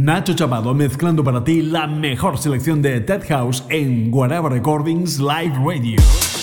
Nacho Chavado mezclando para ti la mejor selección de Ted House en Guaraba Recordings Live Radio.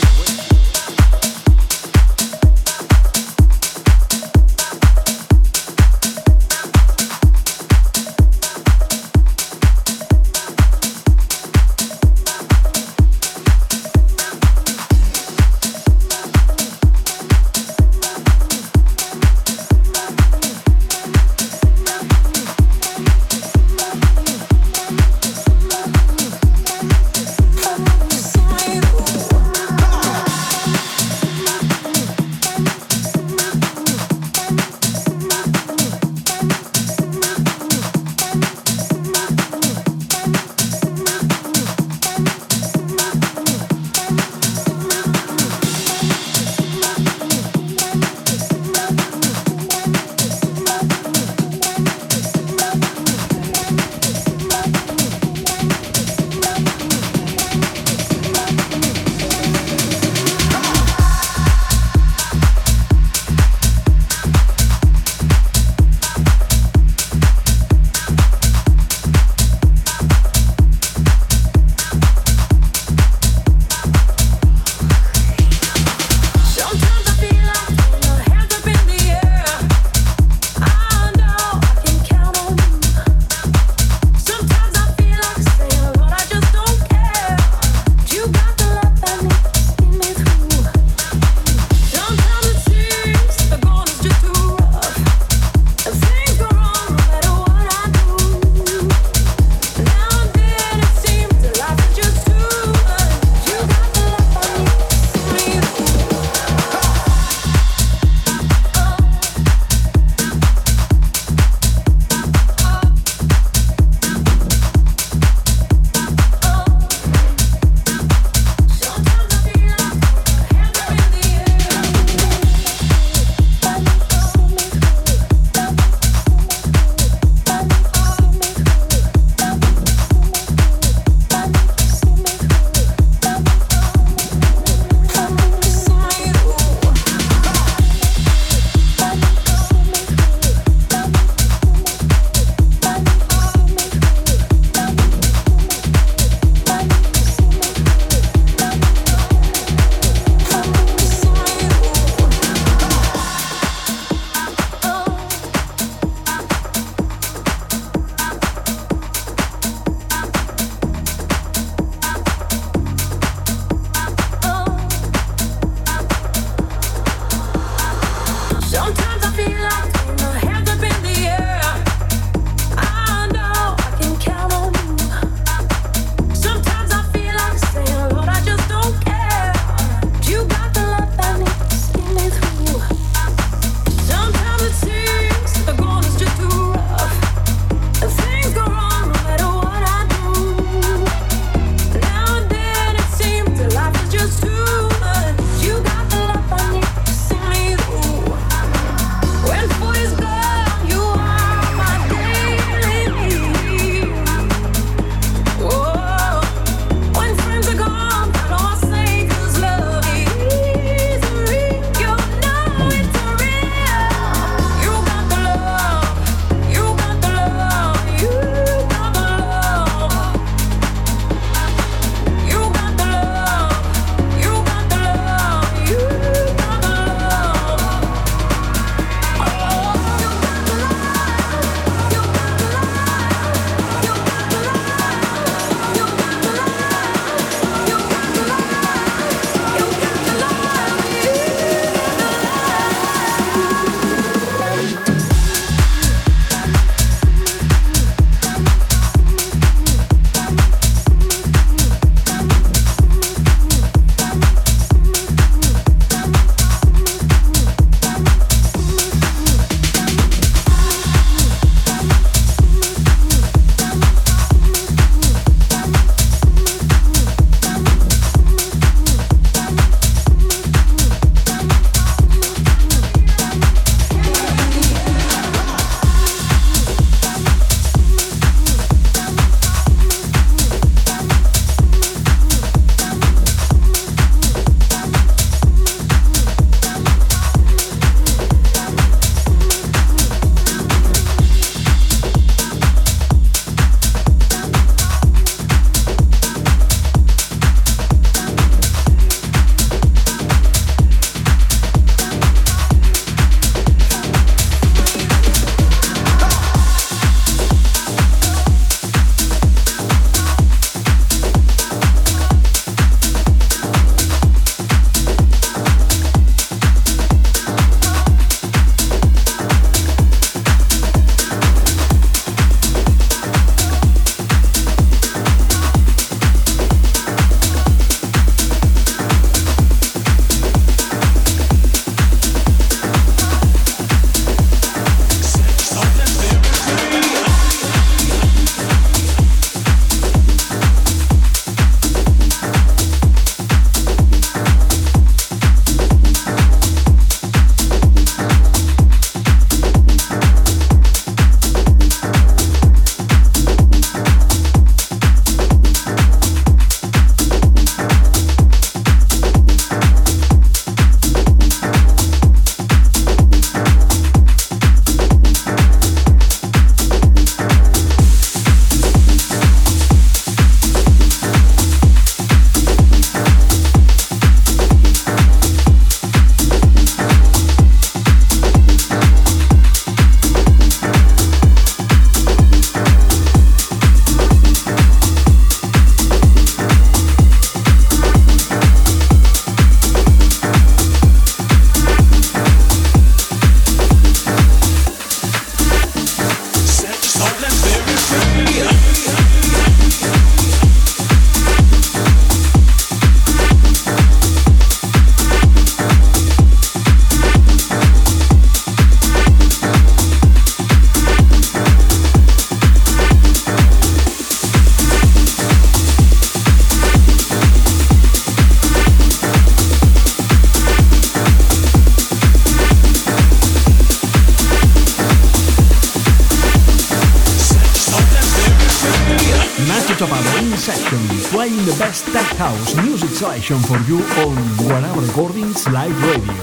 Selection for you on Guareber Recordings Live Radio.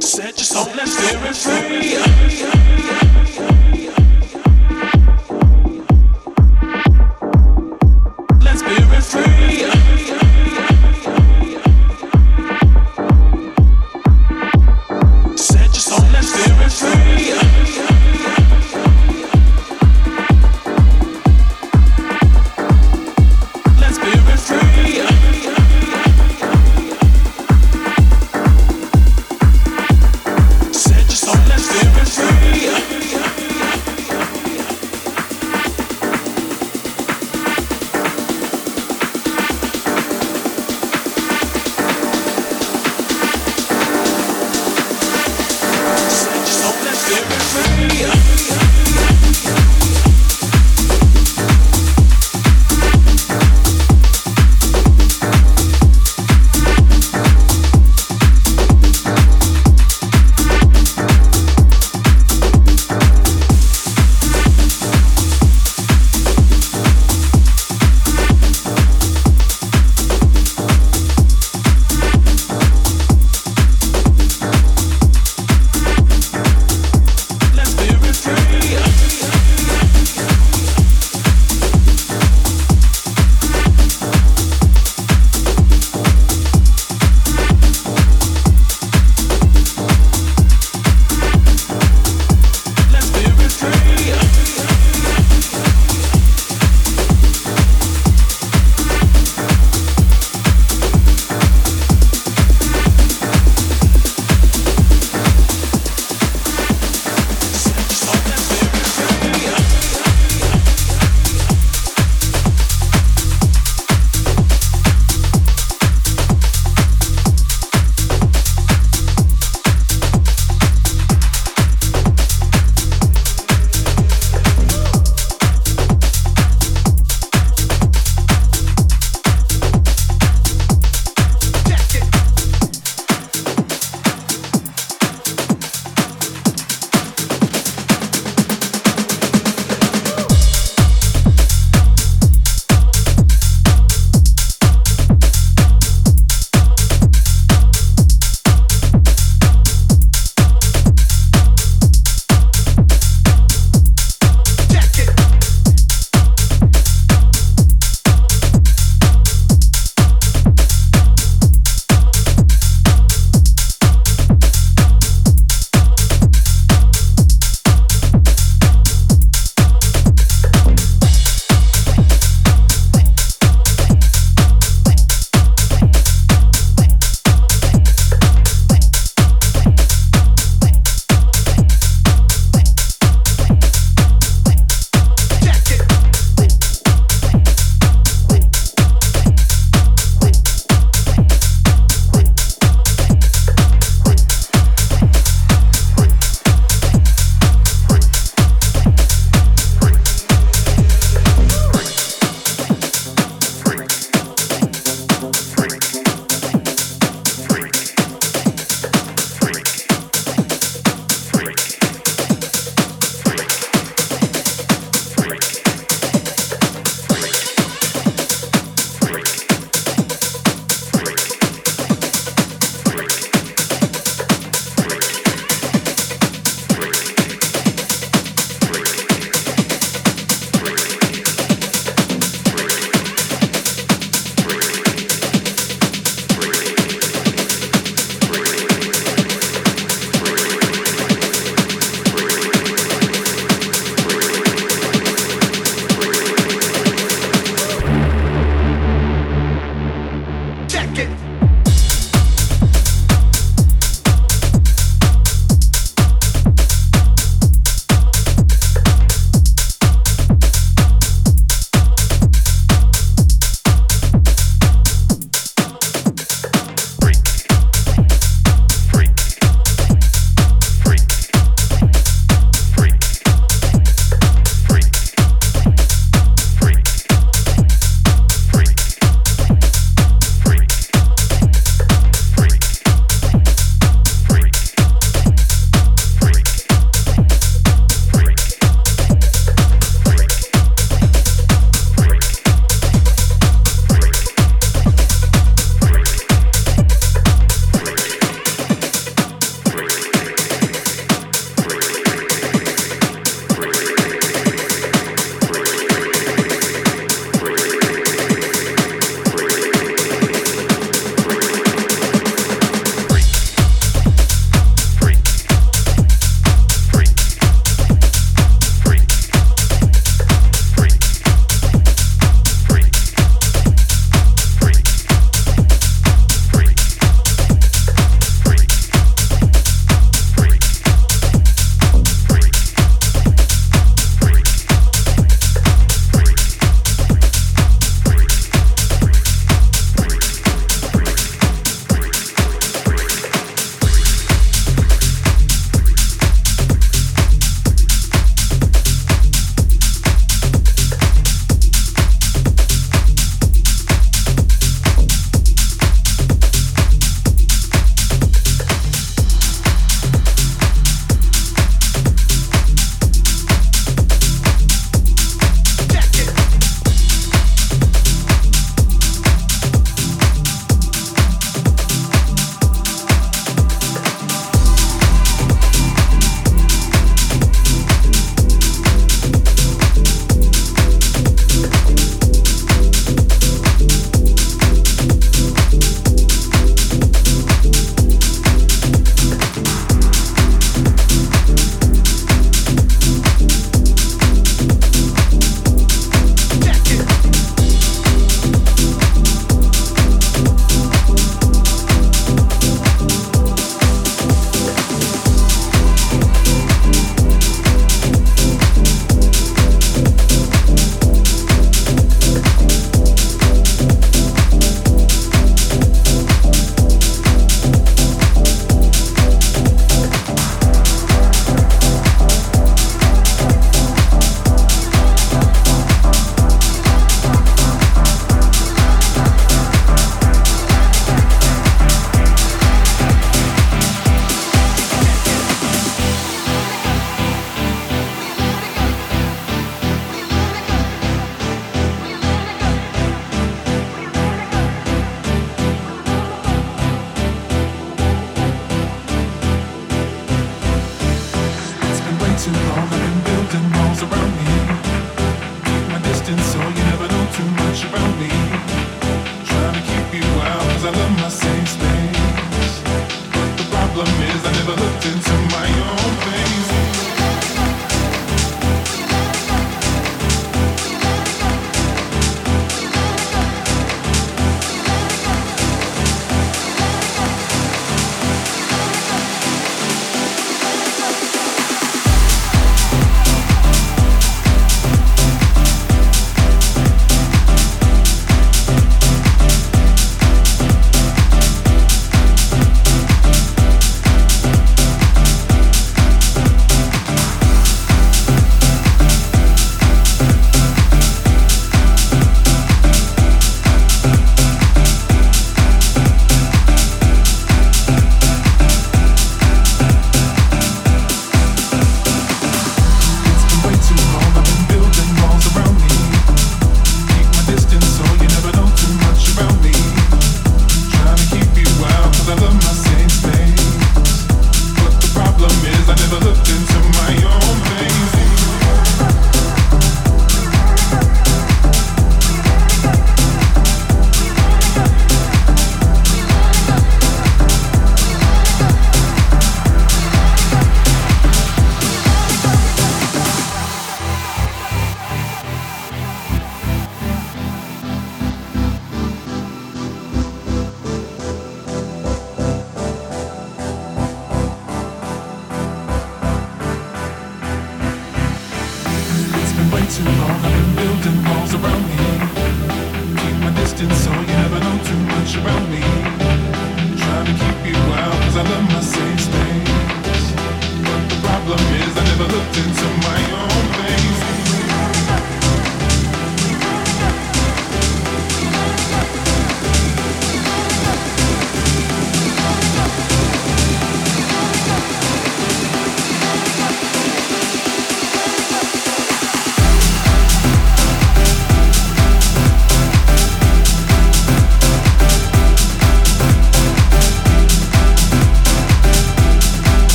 Set soul and spirit free.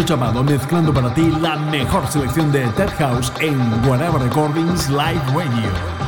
Nacho Chavado mezclando para ti la mejor selección de Ted House en Guaraba Recordings Live Radio.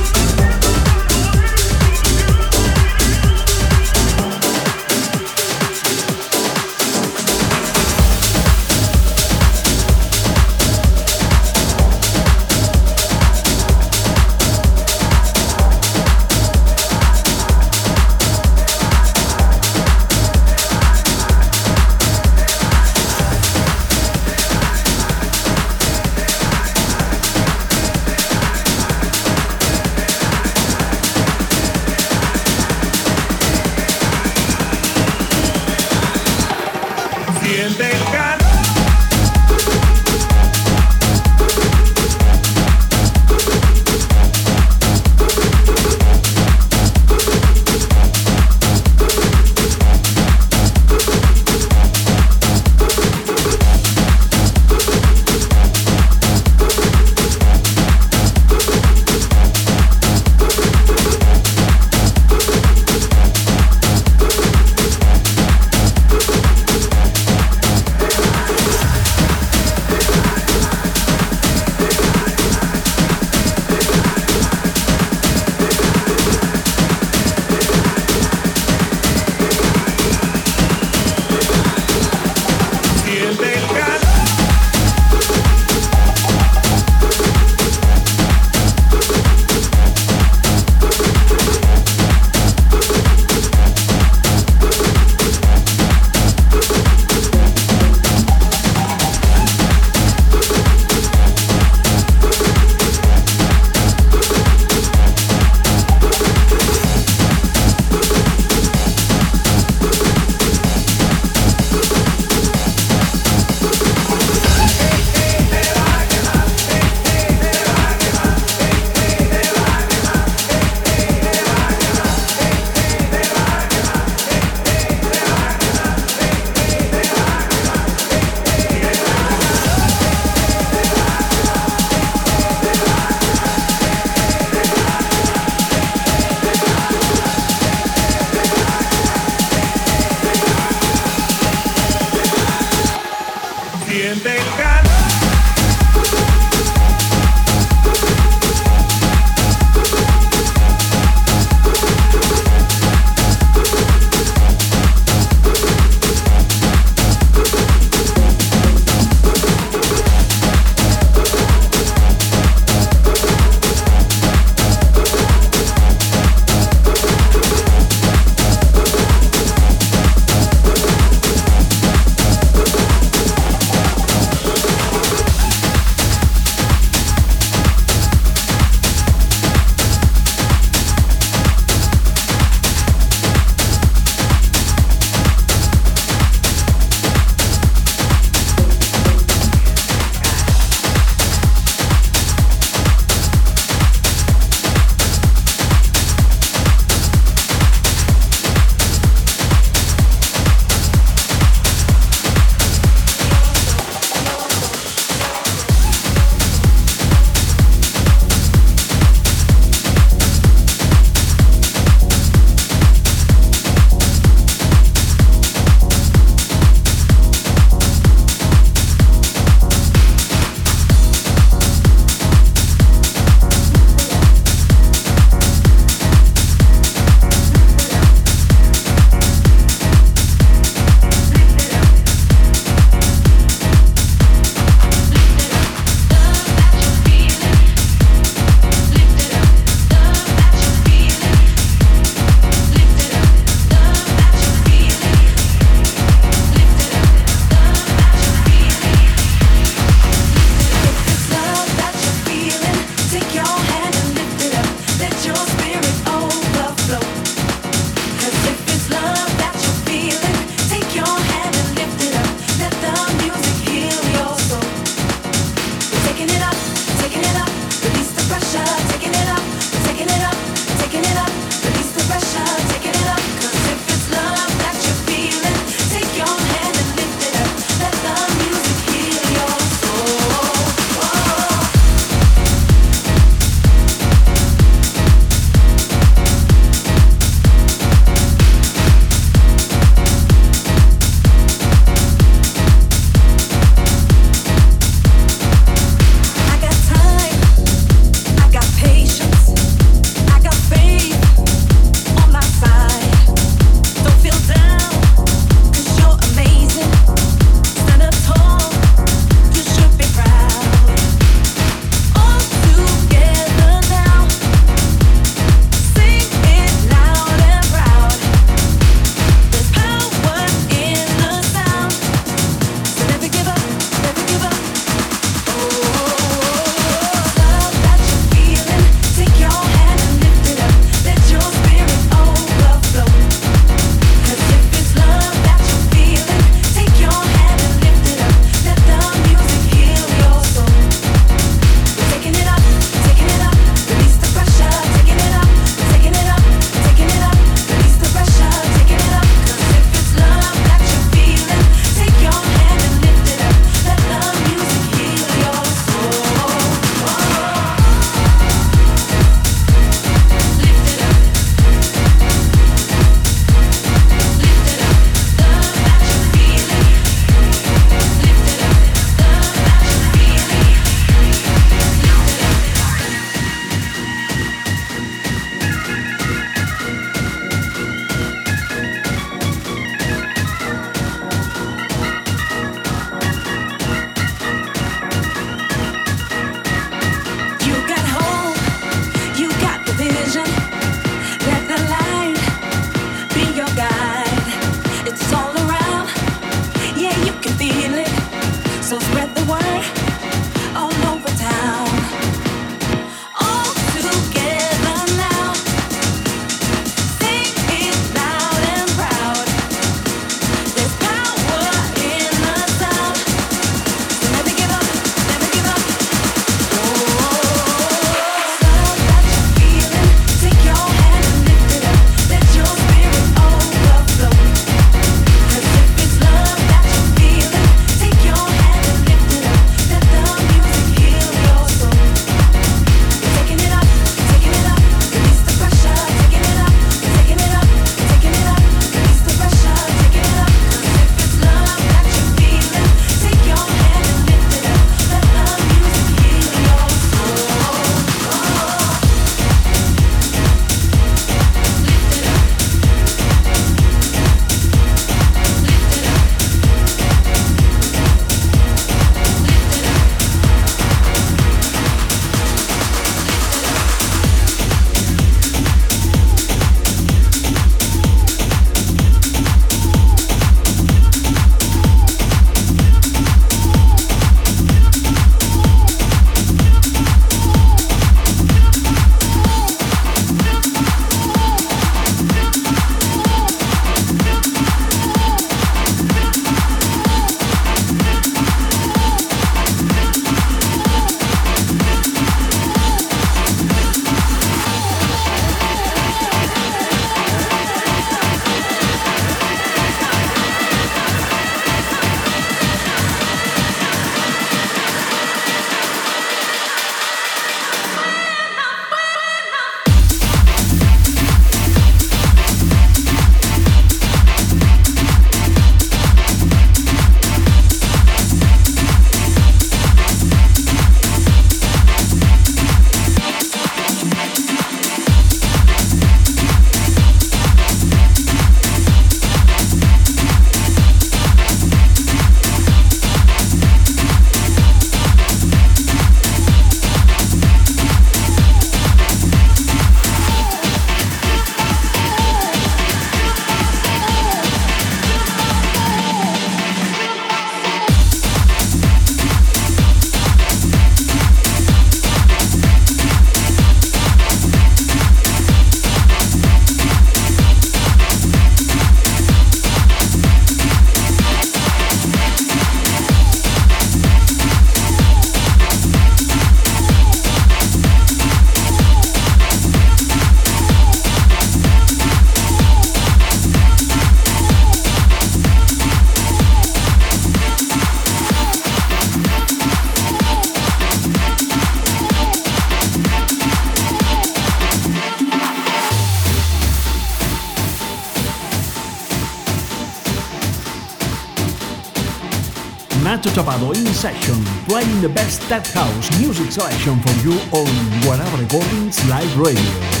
Session, playing the best tech house music selection for you on Guareber Recordings Live Radio.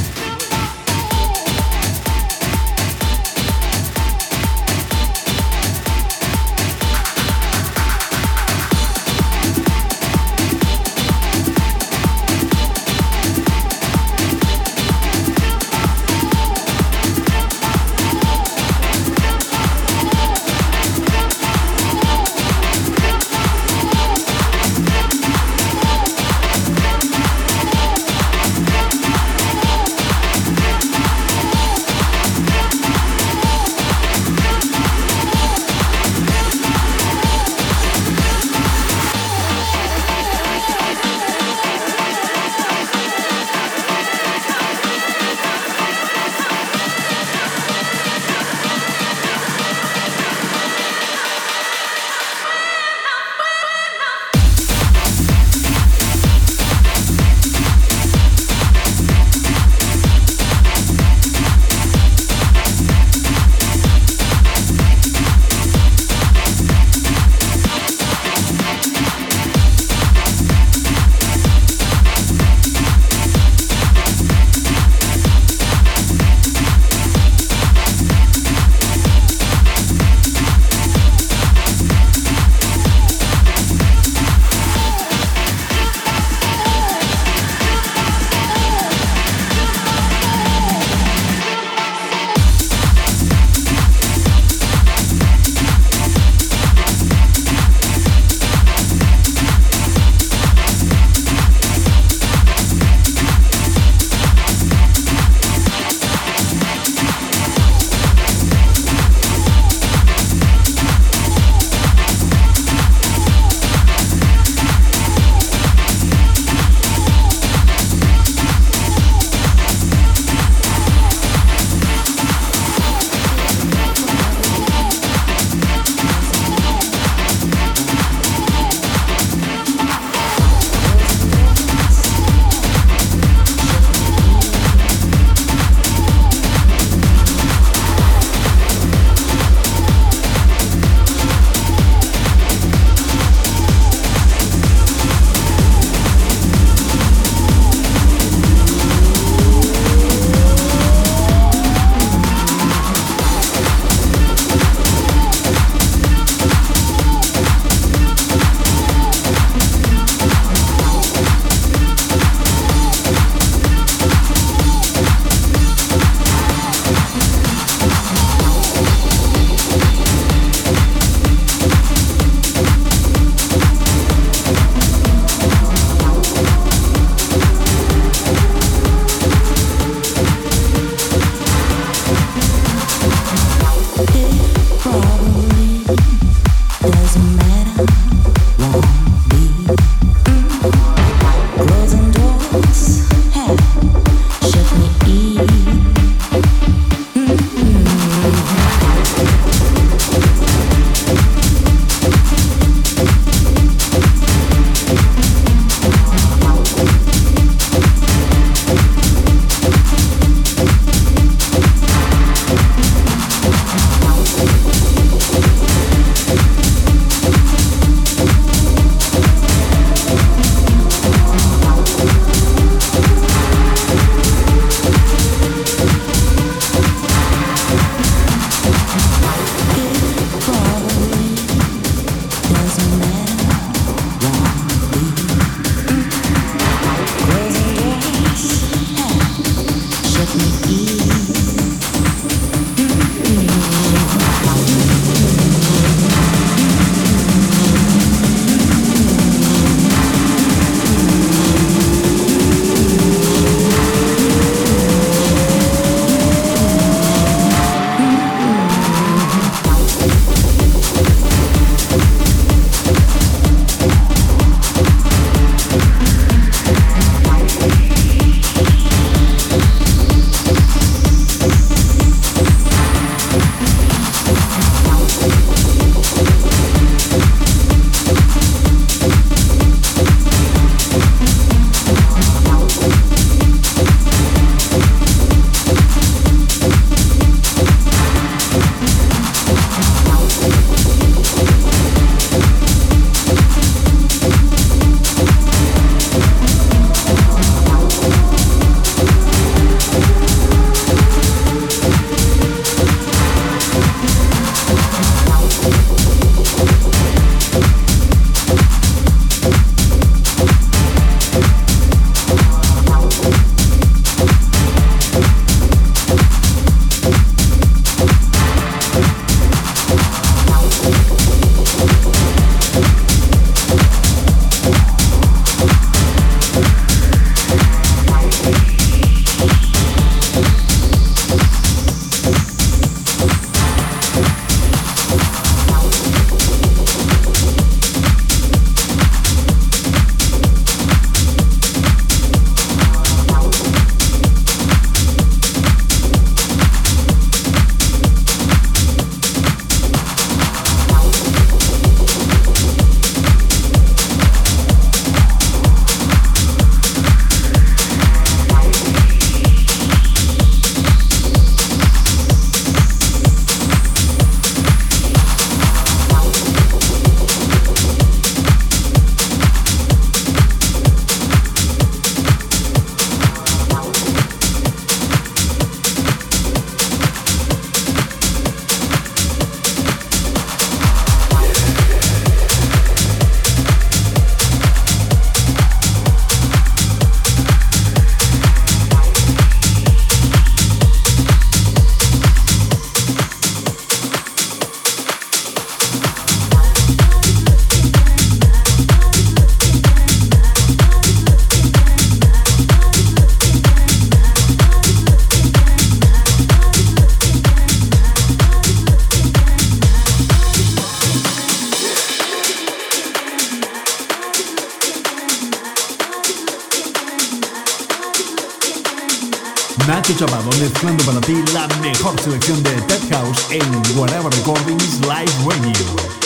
Chapado mezclando para ti la mejor selección de Tech House en Guaraba Recordings Live Radio.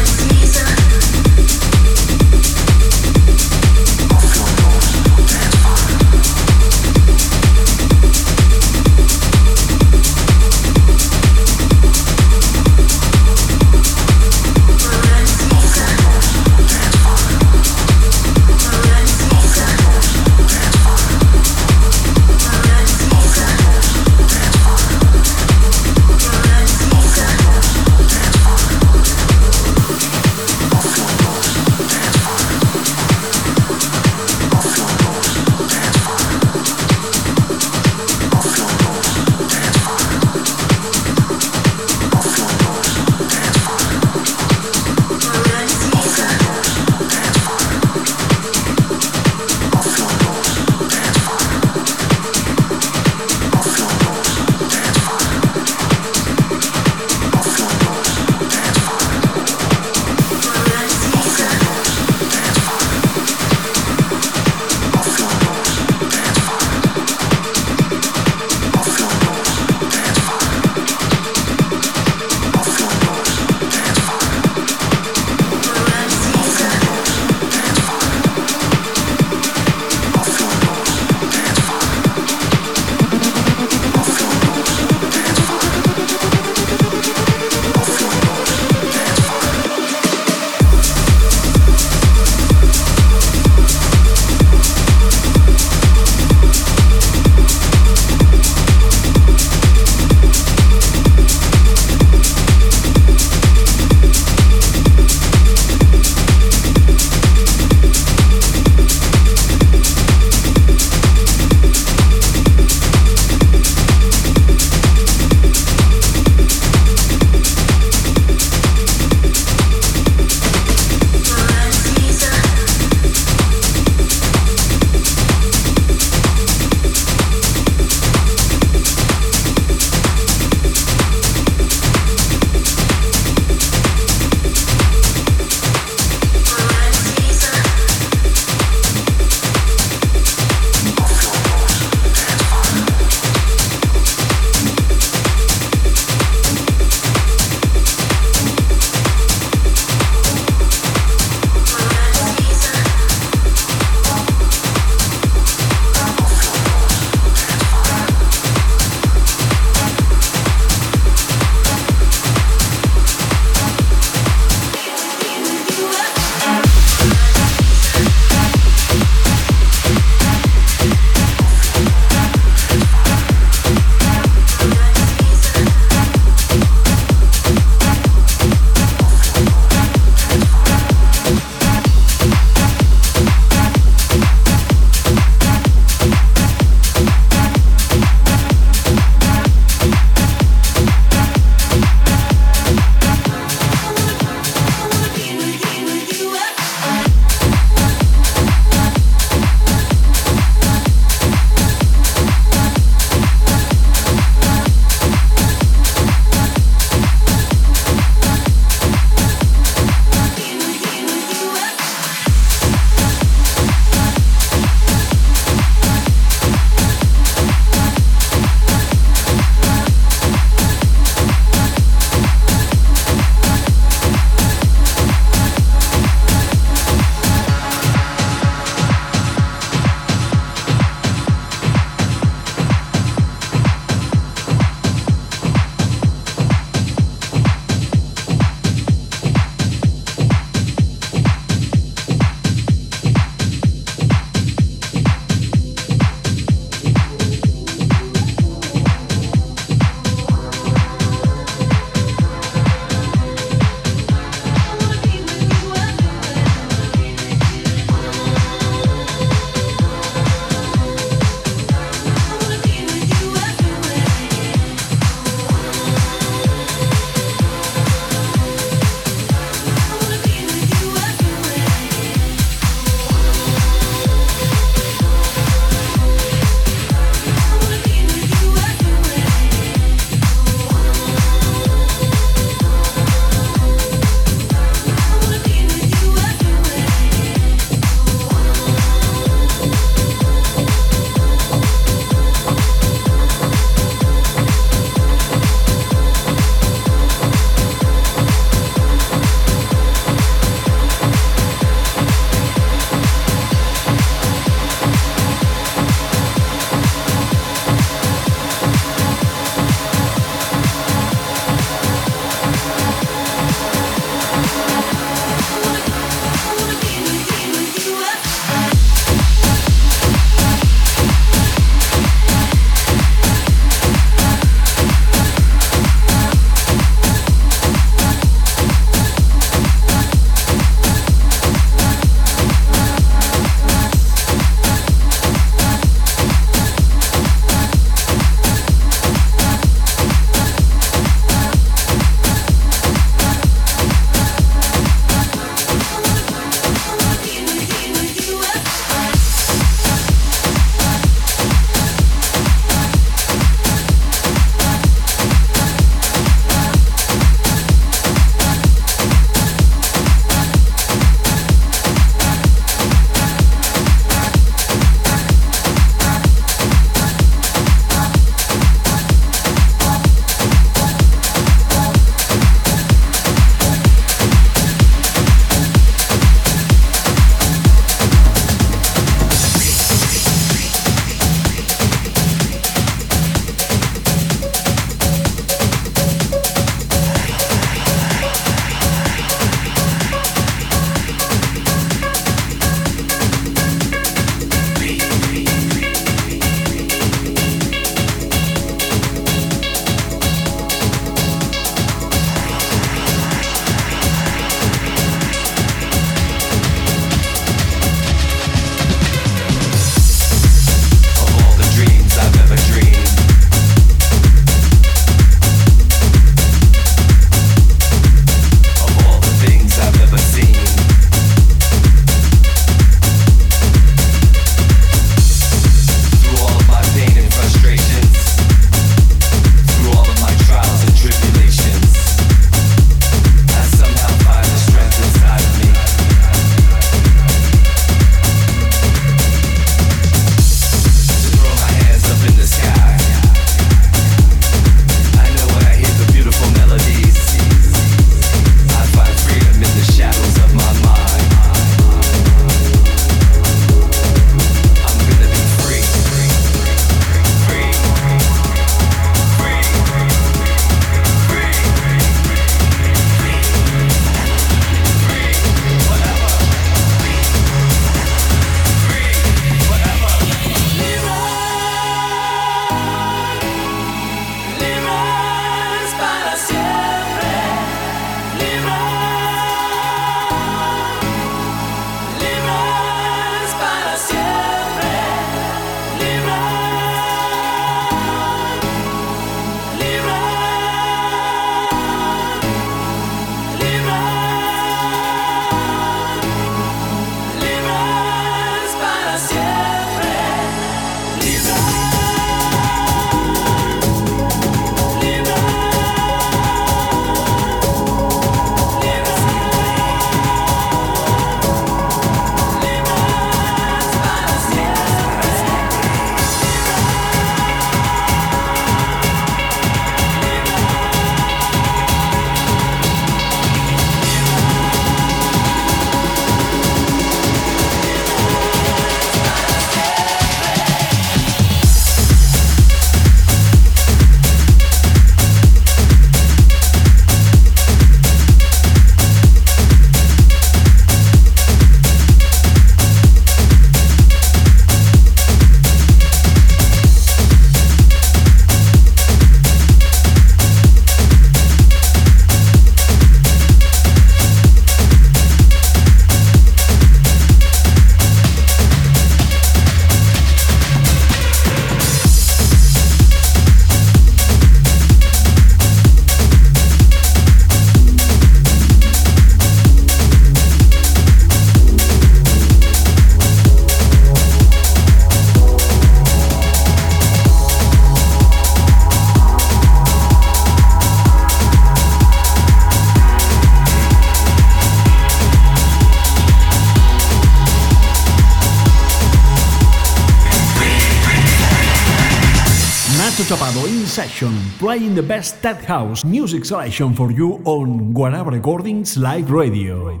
Playing the best tech house music selection for you on Guareber Recordings Live Radio.